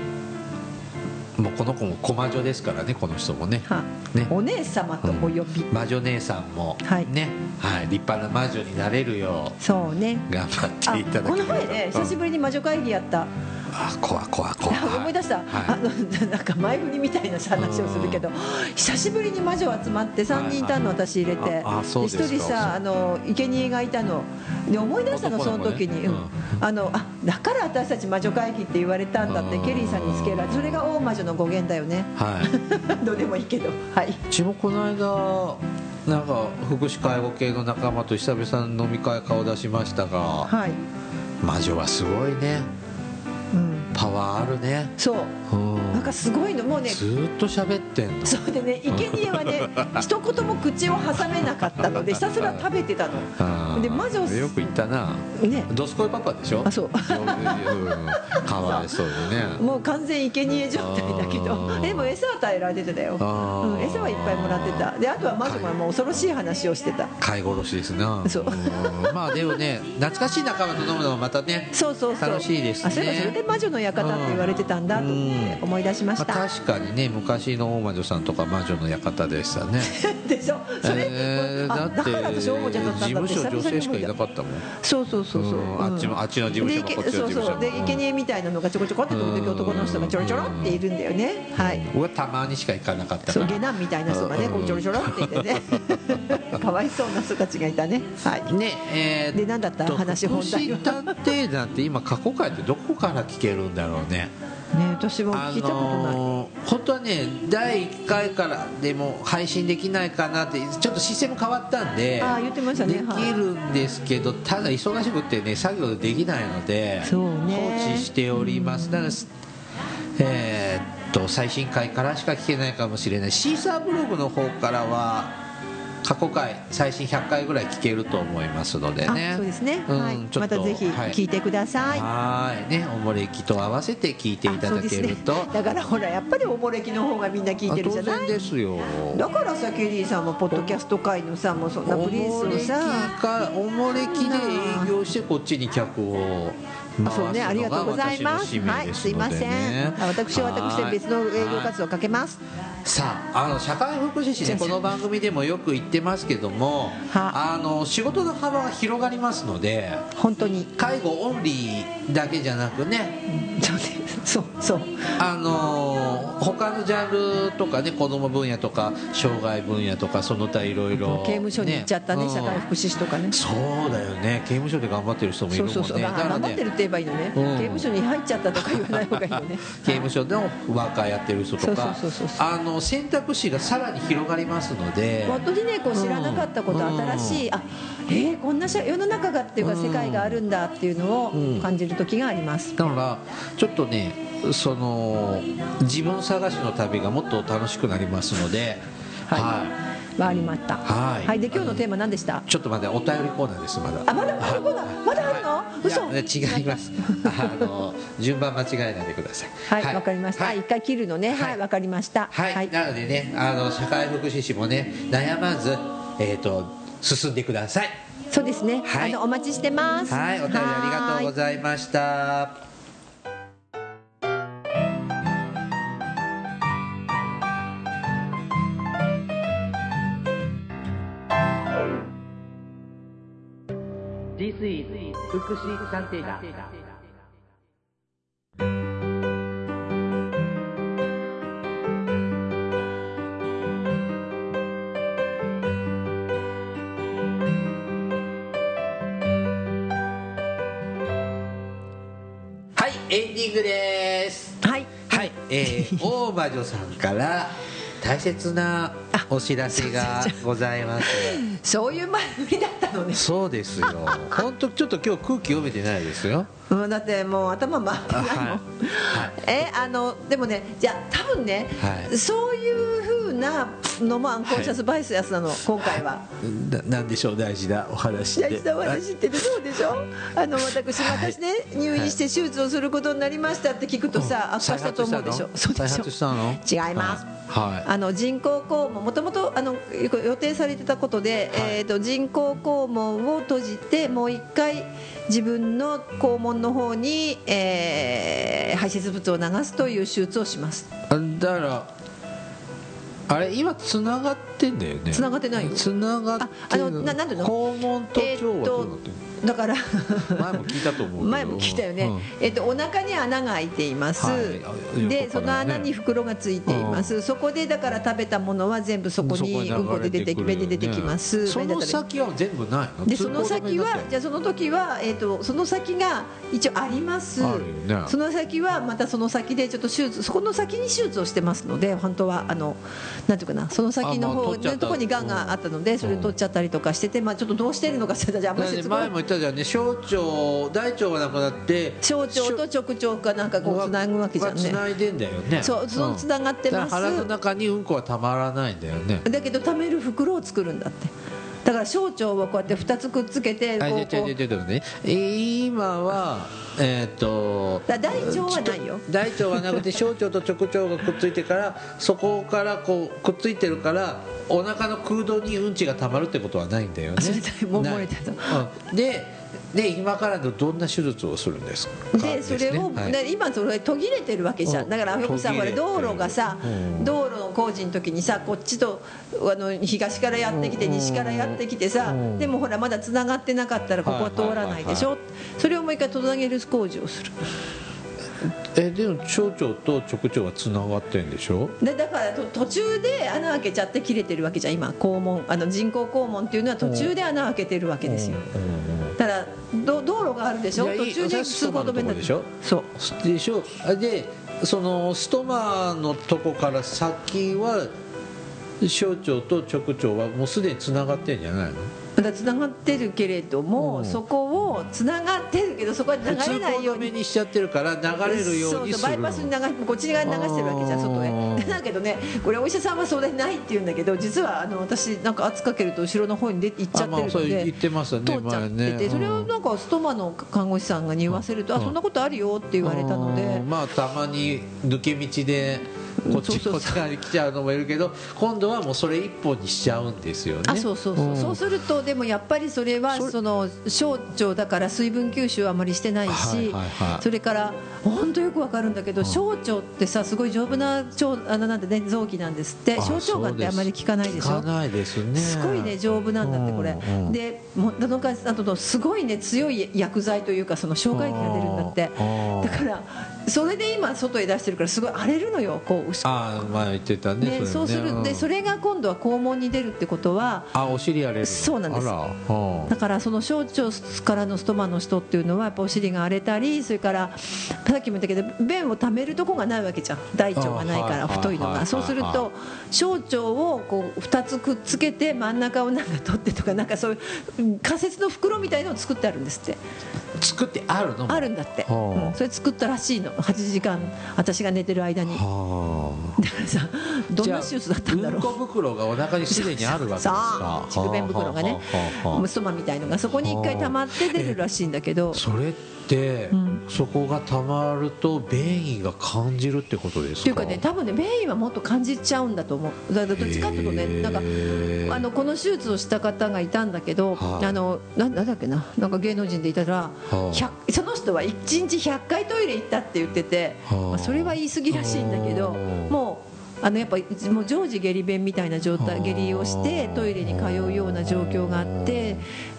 もうこの子も駒女ですからねこの人もね。は、ね。お姉様とお呼び、魔女姉さんもはい。ね、はい、立派な魔女になれるよそうね。う頑張あっていただこきたいの前ね久しぶりに魔女会議やった、あ怖い怖い怖思い出した、はい。あのなんか前振りみたいな話をするけど久しぶりに魔女集まって3人いたの私入れて、ああそうですか1人さあの生贄がいたの。で思い出したのその時に、あのあだから私たち魔女会議って言われたんだってうん。ケリーさんにつけられそれが大魔女の語源だよね。はい。[laughs] どうでもいいけど。はい。うちもこの間なんか福祉介護系の仲間と久々に飲み会顔出しましたがはい、魔女はすごいね。うん、パワーあるね。そう。うん。なんかすごいの。もうねずーっと喋ってんの。そうでね生贄はね [laughs] 一言も口を挟めなかったのでひたすら食べてたの。で魔女よく言ったな。ね。ドスコイパパでしょ？あそう。うん。かわいそうでね。もう完全生贄状態だけあどー。でも餌与えられてたよ、うん、餌はいっぱいもらってた。であとは魔女がもう恐ろしい話をしてた。飼い殺しですな。そう。ん。まあでもね懐かしい仲間と飲むのもまたねそうそうそう。楽しいですね。あそういえばそれで魔女の館って言われてたんだと思い出しました、まあ、確かにね昔の大魔女さんとか魔女の館でしたね。[laughs] でしょ？それ、えーあだってだから私王者だったんだって。事務所女性しかいなかったもん。そうそうそうそう、うんあっちもあっちの事務所もでこっちの事務所も。そうそう。で生贄みたいなのがちょこちょこって時々男の人がちょろちょろっているんだよね。はい。僕はたまにしか行かなかったそう下男みたいな人がねこうちょろちょろっていてね。[laughs] かわいそうな人たちがいたね。はい。ねえーで何だった？と話本題は。探偵団って今過去回ってどこから聞けるんだろうね。ね私も聞いたことない、のー本当はね第1回からでも配信できないかなってちょっとシステム変わったんであー言ってましたね。できるんですけどただ忙しくてね作業できないのでそうね。放置しております。だからえーっと最新回からしか聞けないかもしれない。シーサーブログの方からは過去回最新100回ぐらい聞けると思いますのでね。あそうですね、うんはい。ちょっとまたぜひはい。聞いてください、はい。ねおもれきと合わせて聞いていただけると、ね、だからほらやっぱりおもれきの方がみんな聞いてるじゃあ当然ないですよ。だからさケリーさんもポッドキャスト界のさもうそんなプリンスのさ。かおもれきで営業してこっちに客をあそうね。ありがとうございます。はい。すいません。あ私は私で別の営業活動をかけますさああの社会福祉士ねこの番組でもよく言ってますけどもは。あの仕事の幅が広がりますので本当に。介護オンリーだけじゃなくねそうねそうそう。あの他のジャンルとかね子供分野とか障害分野とかその他いろいろ刑務所に行っちゃったねうん社会福祉士とかね。そうだよね。刑務所で頑張ってる人もいるもんね。そうそうそう、だから頑張ってるって言えばいいのね、うん。刑務所に入っちゃったとか言わない方がいいのね。[laughs] 刑務所でもワーカーやってる人とか。そうそうそうそうあの選択肢がさらに広がりますので。本当にねこう知らなかったこと、うん新しいあえー、こんな世の中がっていうかうん。世界があるんだっていうのうん。を感じる時があります、だからちょっとねその自分探しの旅がもっと楽しくなりますのではい。はわかりました。はい。で今日のテーマ何でした？いちょっと待ってお便りコーナーですまだ。あまだあるコーナー？まだあるの？嘘。違います。あの順番間違えないでください。はいわ、かりました、ははい。い、一回切るのね。はい。わ、かりました。はい、なのでねあの社会福祉士もね悩まず、えー、と進んでください。そうですね、はい。あのお待ちしてます。はい。お便りありがとうございました福祉探偵団。はいエンディングです。はい。はい、えー、[laughs] 大魔女さんから大切なお知らせがございます。[laughs] そういう前振りだったのね。そうですよ。本当ちょっと今日空気読めてないですよ。うん、だってもう頭回ってないもん、はい。はい。えあのでもねじゃあ多分ね、はい。そういうふうなのもアンコンシャスバイスやつなの、今回は。ななんでしょう大事なお話で。大事なお話ってるそうでしょあの私はい。私ね入院して手術をすることになりましたって聞くとさ悪化したと思うでしょ。そうで再しょ。発したの？違いますはい、はいあの人工肛門もともとあの予定されてたことで、はい。えー、と人工肛門を閉じてもう一回自分の肛門の方に、えー排泄物を流すという手術をします。あだからあれ今つながってんだよね。繋がってないよ。つながってるああのななんていうの？肛門と腸はどうなってるだから [laughs] 前も聞いたと思う前も聞いたよね、うん。えっとお腹に穴が開いています、はい。あでその穴に袋がついています、そこでだから食べたものは全部そこにうんこで出てきそこに流れてくるよね。便で出てきます。その先は全部ないの？でその先はじゃその時は、えー、とその先が一応あります。ね。その先はまたその先でちょっと手術そこの先に手術をしてますので本当はあのなんていうかなその先の方取っちゃった。のところにがんがあったのでそれを取っちゃったりとかしてて、まあ、ちょっとどうしてるのかってじゃああんまり前も言ったじゃんね。小腸大腸がなくなって小腸と直腸がなんかこうつなぐわけじゃんね。つないでんだよね。そうそのつながってます。だから腹の中にうんこはたまらないんだよね。だけど貯める袋を作るんだってだから小腸をこうやって2つくっつけてあこうこうね今はえっ、とだ大腸はないよ。大腸はなくて小腸と直腸がくっついてからそこからこうくっついてるからお腹の空洞にうんちがたまるってことはないんだよね。あそれだもう漏れてた。ない。うん。でで今からのどんな手術をするんですか？でそれを、はい。で今それ途切れてるわけじゃうん。んだからよくさ途切れてる。ほら道路がさうん。道路の工事の時にさこっちとあの東からやってきてうん。西からやってきてさうん。でもほらまだつながってなかったらここは通らないでしはょそれをもう一回つなげる工事をするえでも小腸と直腸はつながってんでしょ？でだからと途中で穴開けちゃって切れてるわけじゃん今。肛門あの人工肛門っていうのは途中で穴開けてるわけですよ。うんうんだからど道路があるでしょ？途中で通行止めになってそう。でしょ？あでそのストマのとこから先は小腸と直腸はもうすでにつながってんじゃないの？だからつながってるけれども、うん。そこをつながってるけどそこは流れ通ないように。にしちゃってるから流れるようにする。のそうそうバイパスに流しこっち側に流してるわけじゃん外あへーだけどねこれお医者さんはそれないって言うんだけど実はあの私なんか圧かけると後ろの方に出行っちゃってるあまあ言ってましたね通っちゃってて、前ね。それをうんなんかストマの看護師さんがに言わせると、うんあそんなことあるよって言われたので、うん。まあたまに抜け道でこっち側に来ちゃうのもいるけど今度はもうそれ一本にしちゃうんですよね。あそうそうそう、ん。そうするとでもやっぱりそれはその小腸だから水分吸収あまりしてないし、はいはいはい。それから本当よくわかるんだけど、小腸ってさすごい丈夫な腸あのなんてね臓器なんですって。あ小腸がんってあまり効かないでしょ？聞かないですね。すごいね丈夫なんだってこれ、うんうんでもうなんかあとすごいね強い薬剤というかその消化液が出るんだって。だからそれで今外へ出してるからすごい荒れるのよこうああ前言ってたねね、そうする。でそれれが今度は肛門に出るってことはあお尻荒れるの。そうなんです。だからその小腸からのストマの人っていうのはやっぱお尻が荒れたりそれからさっきも言ったけど便を溜めるとこがないわけじゃん。大腸がないから太いのはいが。そうすると小腸をこう2つくっつけて真ん中をなんか取ってとかなんかそういう仮設の袋みたいのを作ってあるんですって。作ってあるの？あるんだって、はあ。うんそれ作ったらしいの。8時間私が寝てる間に。だはからさどんな手術だったんだろう。うんこ袋がお腹にすでにあるわけですか。蓄便袋がねはあはあはあムストマみたいのがそこに一回溜まって出るらしいんだけど。それって、うん。そこがたまると便意が感じるってことですか？っていうかね多分ね便意はもっと感じちゃうんだと思う。どっちかっていうとねなんかあのこの手術をした方がいたんだけど、はいあのななんだっけな？なんか芸能人でいたら、あ。100その人は1日100回トイレ行ったって言ってて、はあ。まあ、それは言い過ぎらしいんだけどあ。ーもうあのやっぱもう常時下痢便みたいな状態はあ。下痢をしてトイレに通うような状況があって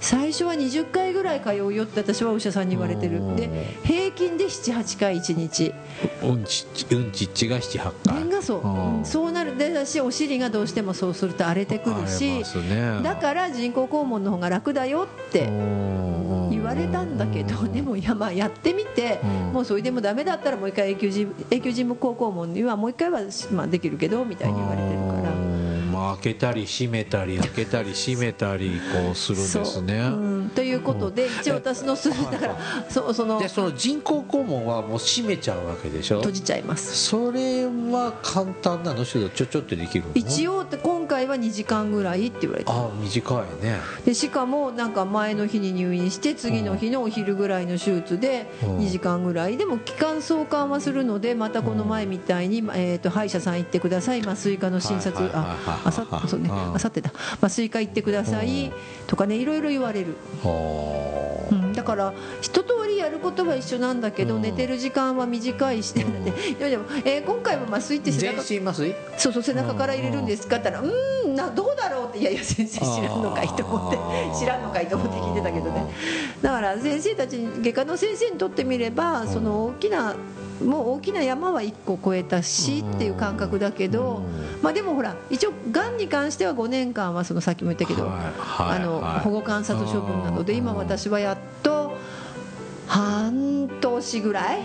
最初は20回ぐらい通うよって私はお医者さんに言われてる。で平均で78回1日。うんちうんちっちが78回。そう、そうなる。でだしお尻がどうしてもそうすると荒れてくるしね。だから人工肛門の方が楽だよって言われたんだけどでもいやまあやってみてうん。もうそれでもダメだったらもう一回永久人永久人工肛門にはもう一回はまあできるけどみたいに言われてる開けたり閉めたり開けたり閉めたりこうするんですね。ということで一応私のするだからそうそのでその人工肛門はもう閉めちゃうわけでしょ？閉じちゃいます。それは簡単なの？手術ちょちょってできるの？一応今回は2時間ぐらいって言われてあ短いね。でしかもなんか前の日に入院して次の日のお昼ぐらいの手術でうん。2時間ぐらい。でも気管相関はするのでまたこの前みたいに、えー、と歯医者さん行ってください。麻酔科の診察。ああさってだ。麻酔科行ってくださいとかねいろいろ言われる、はうん、だから一通りやることは一緒なんだけど、うん。寝てる時間は短いし、て。いやでも、えー今回も麻酔って背全中そうそう背中から入れるんですかって言ったらうーんなどうだろうっていやいや先生知らんのかいと思って知らんのかいと思って聞いてたけどね。だから先生たちに外科の先生にとってみればその大きなもう大きな山は1個越えたしっていう感覚だけどまあでもほら一応がんに関しては5年間はそのさっきも言ったけどあのはい保護観察処分なのでうん。今私はやっと半年ぐらい？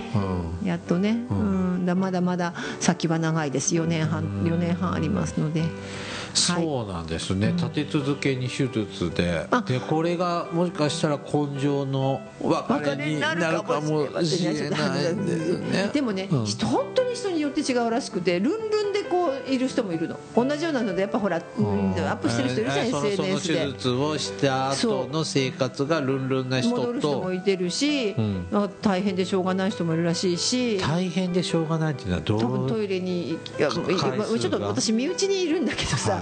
うん。やっとね、ううん。ん、だまだまだ先は長いです4年半うん4年半ありますので。そうなんですね、立て続けに手術で。あ。でこれがもしかしたら根性の別れになるかもしれないんですね。でもね、うん。人本当に人によって違うらしくてルンルンでこういる人もいるの。同じようなのでやっぱほら、うん。アップしてる人いるじゃん、えーその SNS その手で術をした後の生活がルンルンな人戻る人ともいてるし、ん。まあ大変でしょうがない人もいるらしいし。大変でしょうがないっていうのはどう多分トイレにいやちょっと私身内にいるんだけどさ、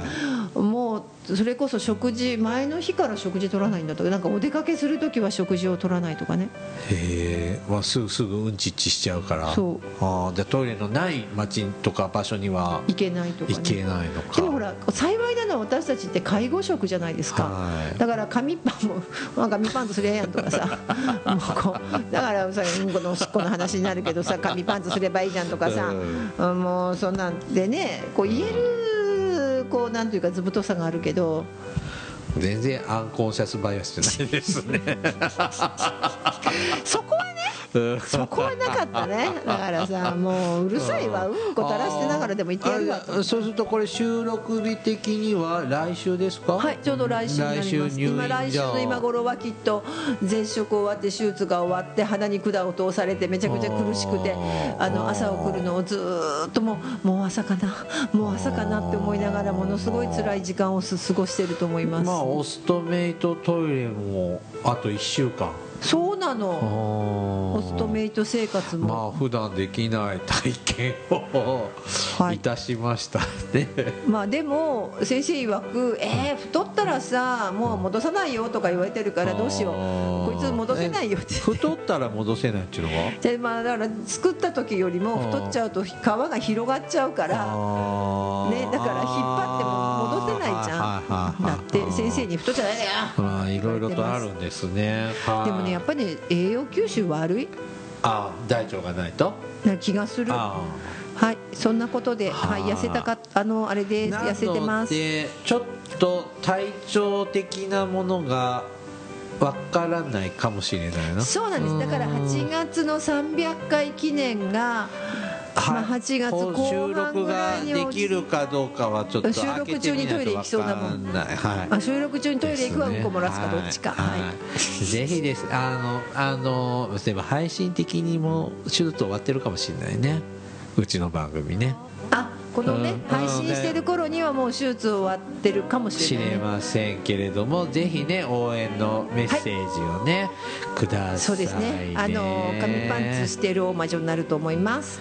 もうそれこそ食事前の日から食事取らないんだとかなんかお出かけする時は食事を取らないとかね。へえ、まあ、すぐすぐうんちっちしちゃうから。そう。あーでトイレのない町とか場所には行けないとかね。行けないのか。でもほら幸いなのは私たちって介護職じゃないですか、はい。だから紙パンもまあ紙パンツすりゃええやんとかさ。[laughs] もうこうだからさうんこのおしっこの話になるけどさ紙パンツすればいいじゃんとかさ、うんもうそんなんでねこう言えるこうなんていうか図太さがあるけど。全然アンコンシャスバイアスじゃないですね。[laughs] そこはねそこはなかったね。[laughs] だからさもううるさいわ。うんこ垂らしてながらでも言ってやるわ。そうするとこれ収録日的には来週ですか？はい、ちょうど来週になります。今来週の今頃はきっと絶食終わって手術が終わって鼻に管を通されてめちゃくちゃ苦しくてあの朝を来るのをずーっともうもう朝かな。もう朝かなって思いながらものすごい辛い時間をす過ごしてると思います、まあオストメイトトイレもあと1週間そうなの。オホストメイト生活も、まあ普段できない体験をはい。いたしましたね、まあでも先生曰く「えー、太ったらさもう戻さないよ」とか言われてるからどうしよう。こいつ戻せないよって。え太ったら戻せないっていうのは？でまあだから作った時よりも太っちゃうと皮が広がっちゃうからねだから引っ張っても戻せないじゃん。だって先生に太っちゃダメだよ。まあいろいろとあるんですね。はいでもねやっぱりね栄養吸収悪い？あ大腸がないと？な気がする。あはいそんなことで、は、はいあ痩せたかあのあれで痩せてます。のでちょっと体調的なものがわからないかもしれないな。そうなんです。だから8月の300回記念がまあ8月後収半録ぐらがいに落ちできるかどうかはちょっと収録中にトイレ行きそうだもん。はい。あ収録中にトイレ行くかですね。うんこ漏らすかどっちか。はい。はいぜひです。あのあの例えば配信的にも手術終わってるかもしれないね。うちの番組ね。あこのね、うん。配信してる頃にはもう手術終わってるかもし知れない、ね、れませんけれどもぜひね応援のメッセージをね、ください。そうですね。あの紙パンツしてる大魔女になると思います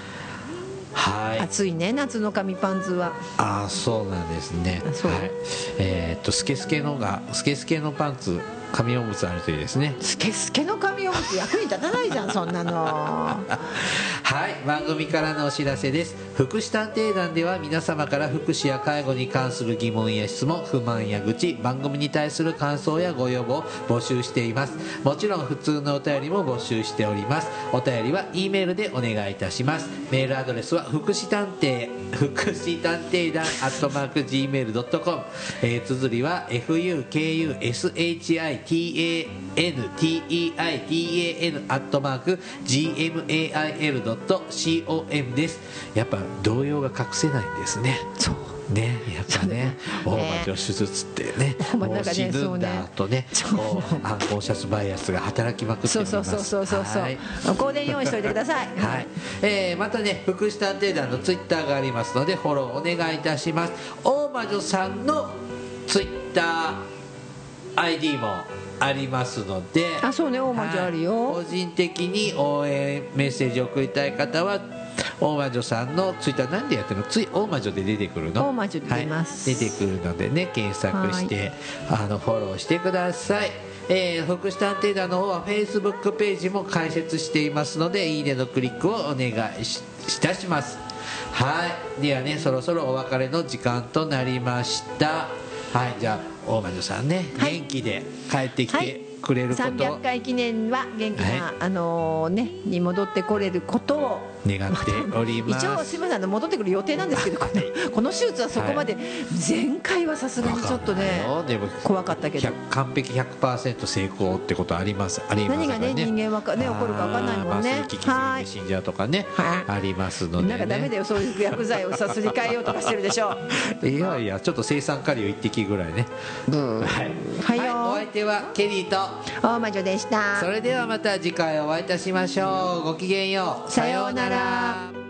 はい。暑いね夏の紙パンツは。あそうなんですね。あそう。はい、えーっとスケスケのがスケスケのパンツ紙おむつあるといいですね。スケスケの紙おむつ役に立たないじゃんそんなの。はい番組からのお知らせです。福祉探偵団では皆様から福祉や介護に関する疑問や質問不満や愚痴番組に対する感想やご要望を募集しています。もちろん普通のお便りも募集しております。お便りは E メールでお願いいたします。メールアドレスは福祉探偵福祉探偵団アットマーク Gmail.com、えー、綴りは FUKUSHITANTEIDAN アットマーク GMAIL.com です。やっぱ動揺が隠せないんですね。そう。ねやっぱ [laughs] ね。大魔女手術ってね [laughs] もう死ぬんだとね。アンコンシャスバイアスが働きまくっております。そうそうそうそうそう香典用意しておいてください。[laughs] はい。えーまたね福祉探偵団のツイッターがありますのでフォローお願いいたします。大魔女さんのツイッター ID もありますのであそうね大魔女あるよ。はい。個人的に応援メッセージを送りたい方は大魔女さんのツイッターなんでやってるの？つい大魔女で出てくるの？大魔女で出ます。はい、出てくるのでね検索してあのフォローしてください。えー、福祉探偵団の方は Facebook ページも開設していますのでいいねのクリックをお願いしいたします。はい。ではねそろそろお別れの時間となりました。はい。じゃあ大魔女さんね、はい。元気で帰ってきはい。てくくれること。を300回記念は元気な、はあのねに戻ってこれることを。願っております。一応すみませんあの戻ってくる予定なんですけど [laughs] このこの手術はそこまで、前回はさすがにちょっとね怖かったけど。100完璧100%成功ってことあります。あります何がね人間はかね起こるか分かんないもんね。あーまあそういう危機的に死んじゃうとかねはい。ありますので、ね、なんかダメだよそういう薬剤をさすり替えようとかしてるでしょ。[laughs] いやいやちょっと生産カリを一滴ぐらいね。はい、はいよお相手はケリーと大魔女でした。それではまた次回お会いいたしましょう。ごきげんよう。さようなら。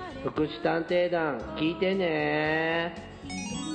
福祉探偵団聞いてね。